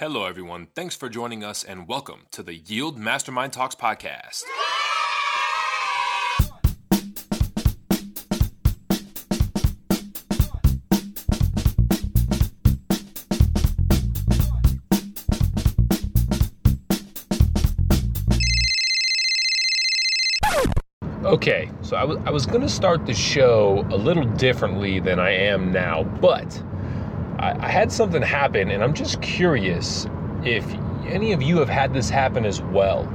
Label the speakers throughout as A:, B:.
A: Hello, everyone. Thanks for joining us and welcome to the Yield Mastermind Talks podcast. Okay, so I was, I was going to start the show a little differently than I am now, but I, I had something happen, and I'm just curious if any of you have had this happen as well.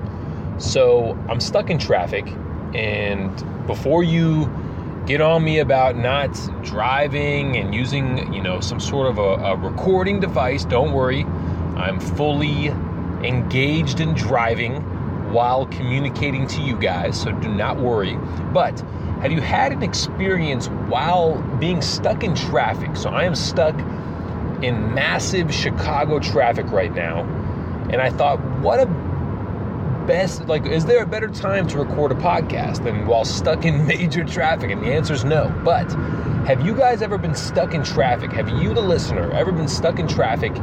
A: So I'm stuck in traffic, and before you get on me about not driving and using, you know, some sort of a, a recording device, don't worry. I'm fully engaged in driving while communicating to you guys, so do not worry. But have you had an experience while being stuck in traffic? So I am stuck in massive Chicago traffic right now. And I thought, what a best, like, is there a better time to record a podcast than while stuck in major traffic? And the answer is no. But have you guys ever been stuck in traffic? Have you, the listener, ever been stuck in traffic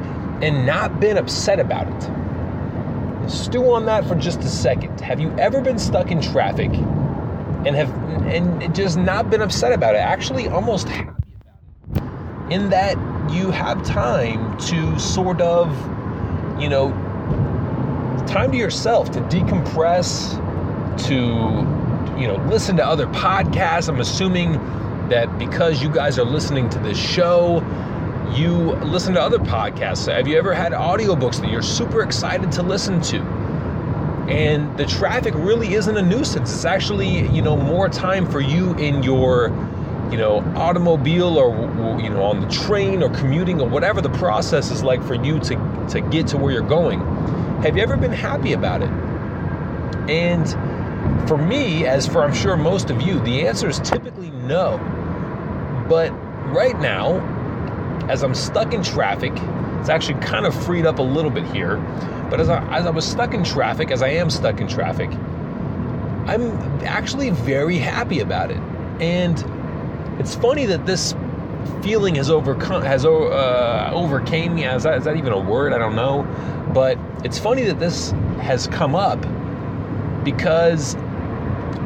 A: and not been upset about it? Stew on that for just a second. Have you ever been stuck in traffic and have and just not been upset about it? Actually, almost happy about it. In that you have time to sort of, you know, time to yourself to decompress, to, you know, listen to other podcasts. I'm assuming that because you guys are listening to this show, you listen to other podcasts. Have you ever had audiobooks that you're super excited to listen to? And the traffic really isn't a nuisance. It's actually, you know, more time for you in your you know, automobile or you know, on the train or commuting or whatever the process is like for you to to get to where you're going. Have you ever been happy about it? And for me, as for I'm sure most of you, the answer is typically no. But right now, as I'm stuck in traffic, it's actually kind of freed up a little bit here. But as I, as I was stuck in traffic, as I am stuck in traffic, I'm actually very happy about it. And it's funny that this feeling has overcome has uh, overcame me. Is that, is that even a word? I don't know. But it's funny that this has come up because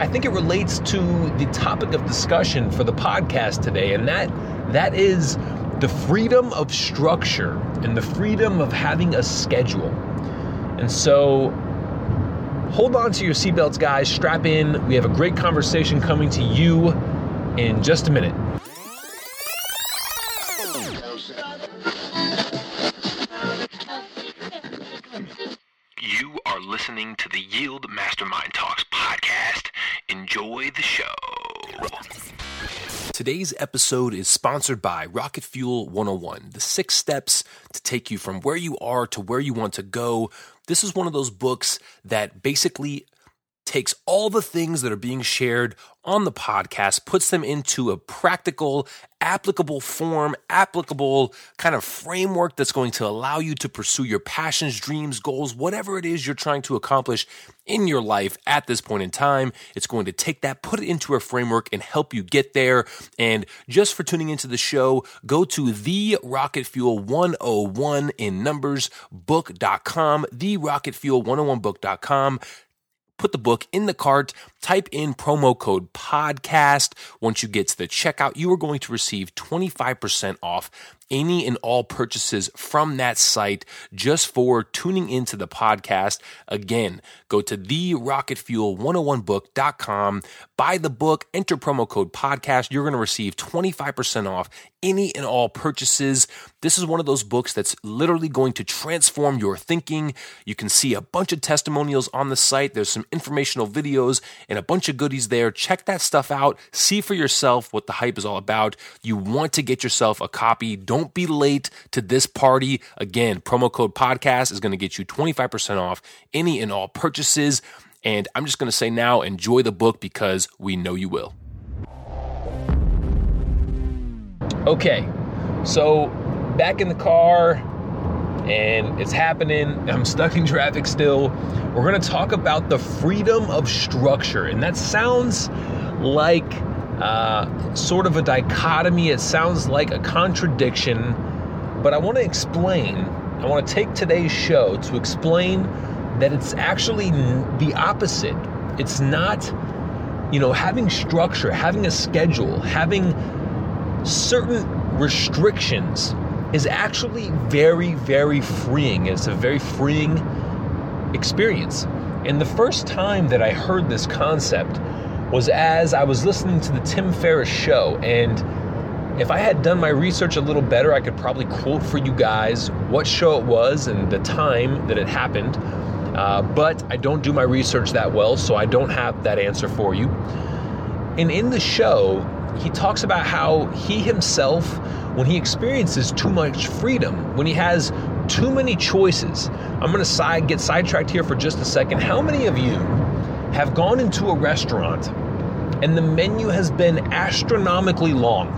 A: I think it relates to the topic of discussion for the podcast today, and that that is the freedom of structure and the freedom of having a schedule. And so hold on to your seatbelts, guys. Strap in. We have a great conversation coming to you in just a minute. You are listening to the Yield Mastermind Talks podcast. Enjoy the show. Today's episode is sponsored by Rocket Fuel 101, the six steps to take you from where you are to where you want to go. This is one of those books that basically takes all the things that are being shared on the podcast, puts them into a practical, applicable form, applicable kind of framework that's going to allow you to pursue your passions, dreams, goals, whatever it is you're trying to accomplish in your life at this point in time. It's going to take that, put it into a framework, and help you get there. And just for tuning into the show, go to the Rocket Fuel 101 in numbers book.com, the Rocket Fuel 101 book.com put the book in the cart, type in promo code podcast. Once you get to the checkout, you are going to receive 25% off any and all purchases from that site just for tuning into the podcast. Again, go to therocketfuel101book.com, buy the book, enter promo code podcast. You're going to receive 25% off any and all purchases. This is one of those books that's literally going to transform your thinking. You can see a bunch of testimonials on the site. There's some informational videos and a bunch of goodies there. Check that stuff out. See for yourself what the hype is all about. You want to get yourself a copy. Don't be late to this party. Again, promo code podcast is going to get you 25% off any and all purchases. And I'm just going to say now, enjoy the book because we know you will. Okay, so back in the car, and it's happening. I'm stuck in traffic still. We're going to talk about the freedom of structure. And that sounds like uh, sort of a dichotomy. It sounds like a contradiction, but I want to explain I want to take today's show to explain that it's actually the opposite. It's not, you know, having structure, having a schedule, having certain restrictions is actually very, very freeing. It's a very freeing experience. And the first time that I heard this concept was as I was listening to the Tim Ferriss show. And if I had done my research a little better, I could probably quote for you guys what show it was and the time that it happened. Uh, but I don't do my research that well, so I don't have that answer for you. And in the show, he talks about how he himself, when he experiences too much freedom, when he has too many choices, I'm going to side, get sidetracked here for just a second. How many of you have gone into a restaurant and the menu has been astronomically long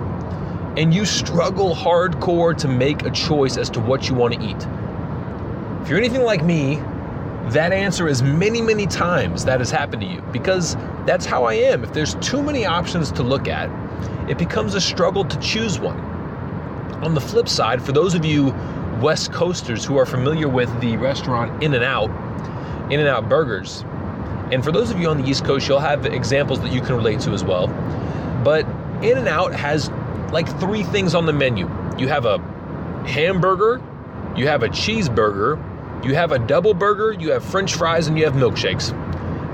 A: and you struggle hardcore to make a choice as to what you want to eat? If you're anything like me, that answer is many, many times that has happened to you because that's how I am. If there's too many options to look at, it becomes a struggle to choose one. On the flip side, for those of you West Coasters who are familiar with the restaurant In N Out, In N Out Burgers, and for those of you on the East Coast, you'll have examples that you can relate to as well. But In N Out has like three things on the menu you have a hamburger, you have a cheeseburger, you have a double burger, you have french fries, and you have milkshakes.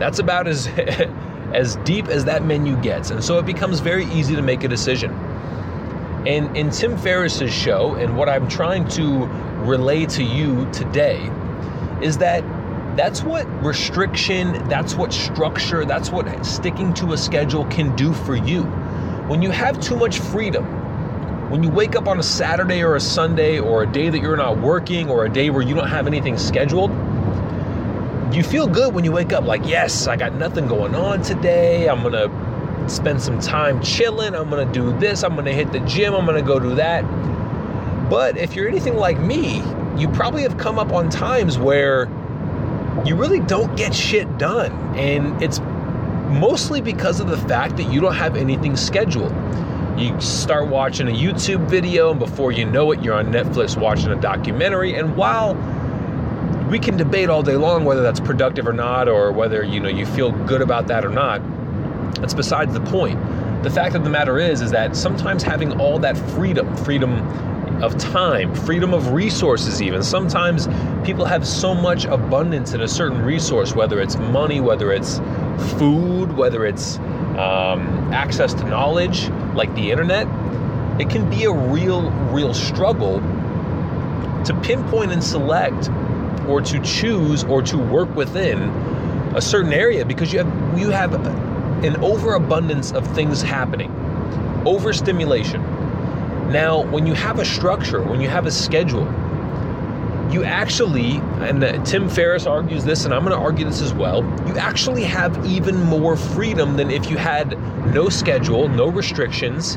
A: That's about as as deep as that menu gets. And so it becomes very easy to make a decision. And in Tim Ferriss's show, and what I'm trying to relay to you today, is that that's what restriction, that's what structure, that's what sticking to a schedule can do for you. When you have too much freedom, when you wake up on a Saturday or a Sunday or a day that you're not working or a day where you don't have anything scheduled, you feel good when you wake up like, yes, I got nothing going on today. I'm going to spend some time chilling. I'm going to do this. I'm going to hit the gym. I'm going to go do that. But if you're anything like me, you probably have come up on times where you really don't get shit done. And it's mostly because of the fact that you don't have anything scheduled. You start watching a YouTube video, and before you know it, you're on Netflix watching a documentary. And while we can debate all day long whether that's productive or not, or whether you know you feel good about that or not. That's besides the point. The fact of the matter is, is that sometimes having all that freedom, freedom of time, freedom of resources, even sometimes people have so much abundance in a certain resource, whether it's money, whether it's food, whether it's um, access to knowledge, like the internet. It can be a real, real struggle to pinpoint and select or to choose or to work within a certain area because you have you have an overabundance of things happening overstimulation now when you have a structure when you have a schedule you actually and uh, tim ferriss argues this and i'm going to argue this as well you actually have even more freedom than if you had no schedule no restrictions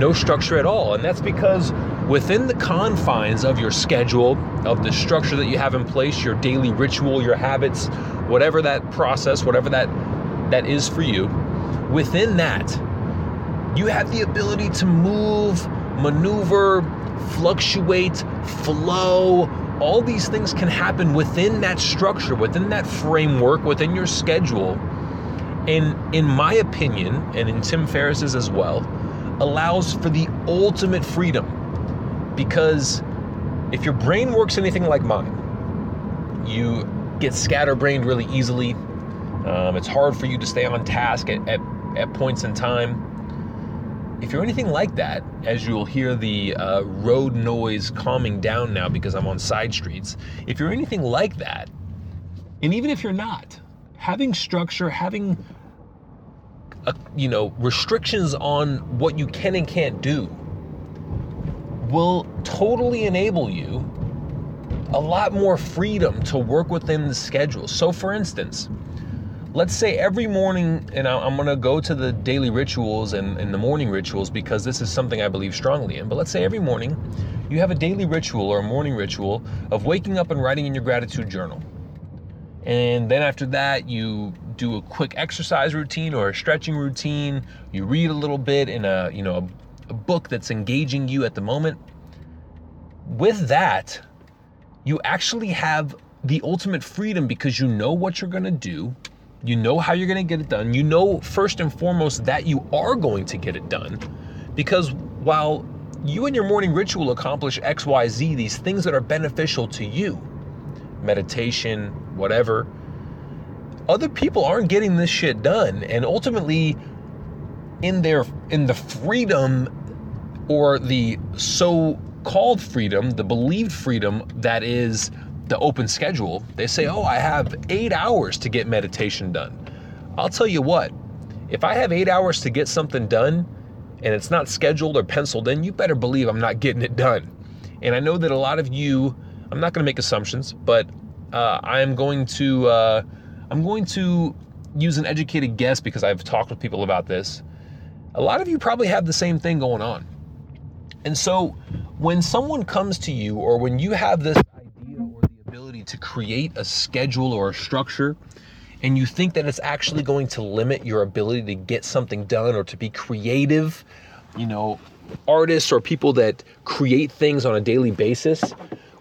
A: no structure at all. And that's because within the confines of your schedule, of the structure that you have in place, your daily ritual, your habits, whatever that process, whatever that that is for you, within that, you have the ability to move, maneuver, fluctuate, flow. All these things can happen within that structure, within that framework, within your schedule. And in my opinion, and in Tim Ferriss's as well, allows for the ultimate freedom because if your brain works anything like mine, you get scatterbrained really easily. Um, it's hard for you to stay on task at, at, at, points in time. If you're anything like that, as you'll hear the uh, road noise calming down now because I'm on side streets, if you're anything like that, and even if you're not, having structure, having a, uh, you know restrictions on what you can and can't do will totally enable you a lot more freedom to work within the schedule. So, for instance, let's say every morning, and I'm going to go to the daily rituals and, and, the morning rituals because this is something I believe strongly in. But let's say every morning you have a daily ritual or a morning ritual of waking up and writing in your gratitude journal. And then after that, you do a quick exercise routine or a stretching routine. You read a little bit in a, you know, a book that's engaging you at the moment. With that, you actually have the ultimate freedom because you know what you're going to do. You know how you're going to get it done. You know, first and foremost, that you are going to get it done. Because while you and your morning ritual accomplish XYZ, these things that are beneficial to you, meditation, whatever, other people aren't getting this shit done. And ultimately, in their in the freedom or the so-called freedom, the believed freedom that is the open schedule, they say, "Oh, I have 8 hours to get meditation done." I'll tell you what, if I have 8 hours to get something done and it's not scheduled or penciled in, you better believe I'm not getting it done. And I know that a lot of you, I'm not going to make assumptions, but uh, I'm going to uh, I'm going to use an educated guess because I've talked with people about this. A lot of you probably have the same thing going on. And so when someone comes to you or when you have this ability to create a schedule or a structure and you think that it's actually going to limit your ability to get something done or to be creative, you know, artists or people that create things on a daily basis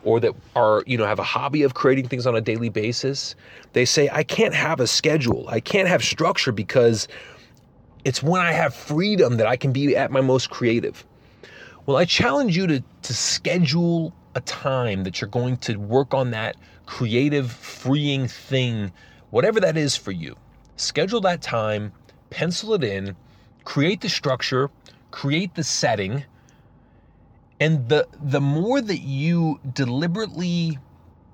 A: or that are, you know, have a hobby of creating things on a daily basis, they say, I can't have a schedule. I can't have structure because it's when I have freedom that I can be at my most creative. Well, I challenge you to, to schedule a time that you're going to work on that creative, freeing thing, whatever that is for you. Schedule that time, pencil it in, create the structure, create the setting. And the the more that you deliberately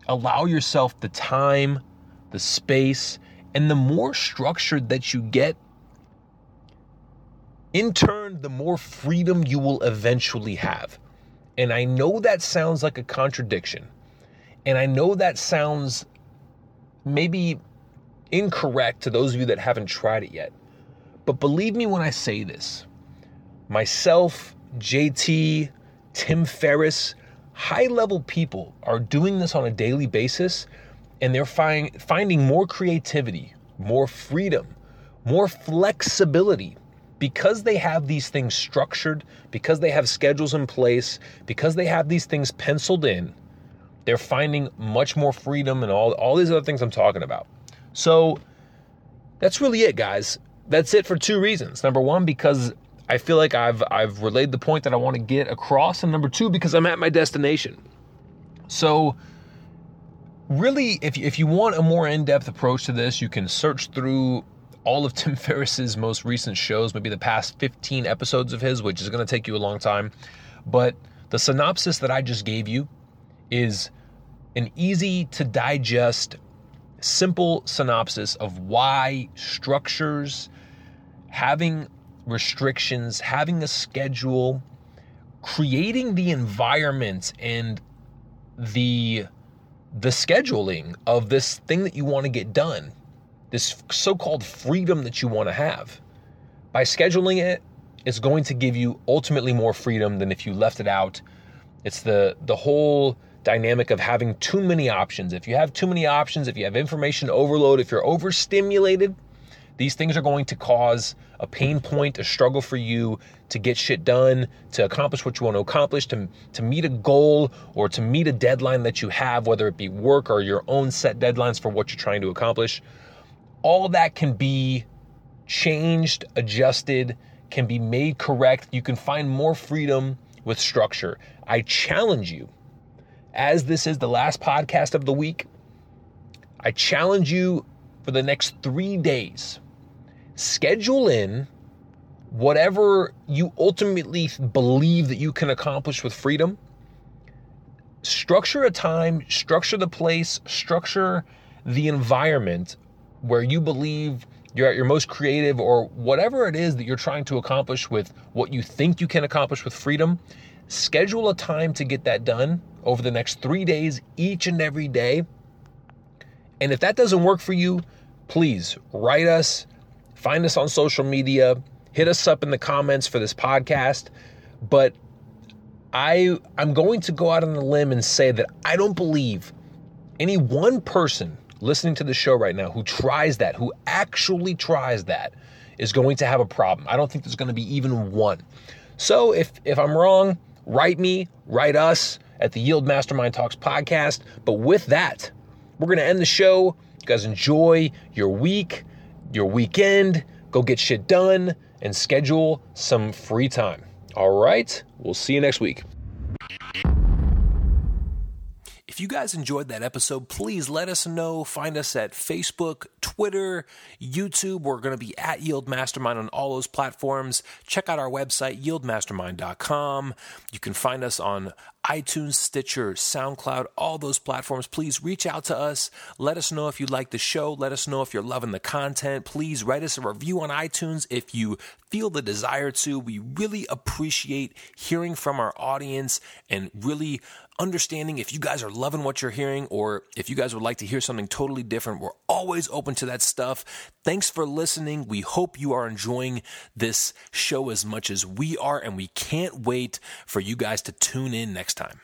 A: allow yourself the time, the space, and the more structured that you get, in turn, the more freedom you will eventually have. And I know that sounds like a contradiction. And I know that sounds maybe incorrect to those of you that haven't tried it yet. But believe me when I say this myself, JT, Tim Ferriss, high level people are doing this on a daily basis and they're find, finding more creativity, more freedom, more flexibility because they have these things structured, because they have schedules in place, because they have these things penciled in. They're finding much more freedom and all, all these other things I'm talking about. So that's really it, guys. That's it for two reasons. Number one, because I feel like I've I've relayed the point that I want to get across, and number two, because I'm at my destination. So really, if if you want a more in-depth approach to this, you can search through all of Tim Ferriss's most recent shows, maybe the past 15 episodes of his, which is going to take you a long time. But the synopsis that I just gave you is an easy to digest simple synopsis of why structures, having restrictions, having a schedule, creating the environment and the the scheduling of this thing that you want to get done, this so-called freedom that you want to have. By scheduling it, it's going to give you ultimately more freedom than if you left it out. It's the the whole dynamic of having too many options. If you have too many options, if you have information overload, if you're overstimulated, these things are going to cause a pain point, a struggle for you to get shit done, to accomplish what you want to accomplish, to, to meet a goal or to meet a deadline that you have, whether it be work or your own set deadlines for what you're trying to accomplish. All that can be changed, adjusted, can be made correct. You can find more freedom with structure. I challenge you as this is the last podcast of the week, I challenge you for the next three days. Schedule in whatever you ultimately believe that you can accomplish with freedom. Structure a time, structure the place, structure the environment where you believe you're at your most creative or whatever it is that you're trying to accomplish with what you think you can accomplish with freedom. Schedule a time to get that done over the next three days, each and every day. And if that doesn't work for you, please write us, find us on social media, hit us up in the comments for this podcast. But I I'm going to go out on a limb and say that I don't believe any one person listening to the show right now who tries that, who actually tries that, is going to have a problem. I don't think there's going to be even one. So if if I'm wrong, write me, write us, at the Yield Mastermind Talks podcast. But with that, we're going to end the show. You guys enjoy your week, your weekend. Go get shit done and schedule some free time. All right. We'll see you next week. If you guys enjoyed that episode, please let us know. Find us at Facebook, Twitter, YouTube. We're going to be at Yield Mastermind on all those platforms. Check out our website, yieldmastermind.com. You can find us on iTunes, Stitcher, SoundCloud, all those platforms. Please reach out to us. Let us know if you like the show. Let us know if you're loving the content. Please write us a review on iTunes if you feel the desire to. We really appreciate hearing from our audience and really understanding if you guys are loving what you're hearing or if you guys would like to hear something totally different. We're always open to that stuff. Thanks for listening. We hope you are enjoying this show as much as we are, and we can't wait for you guys to tune in next time.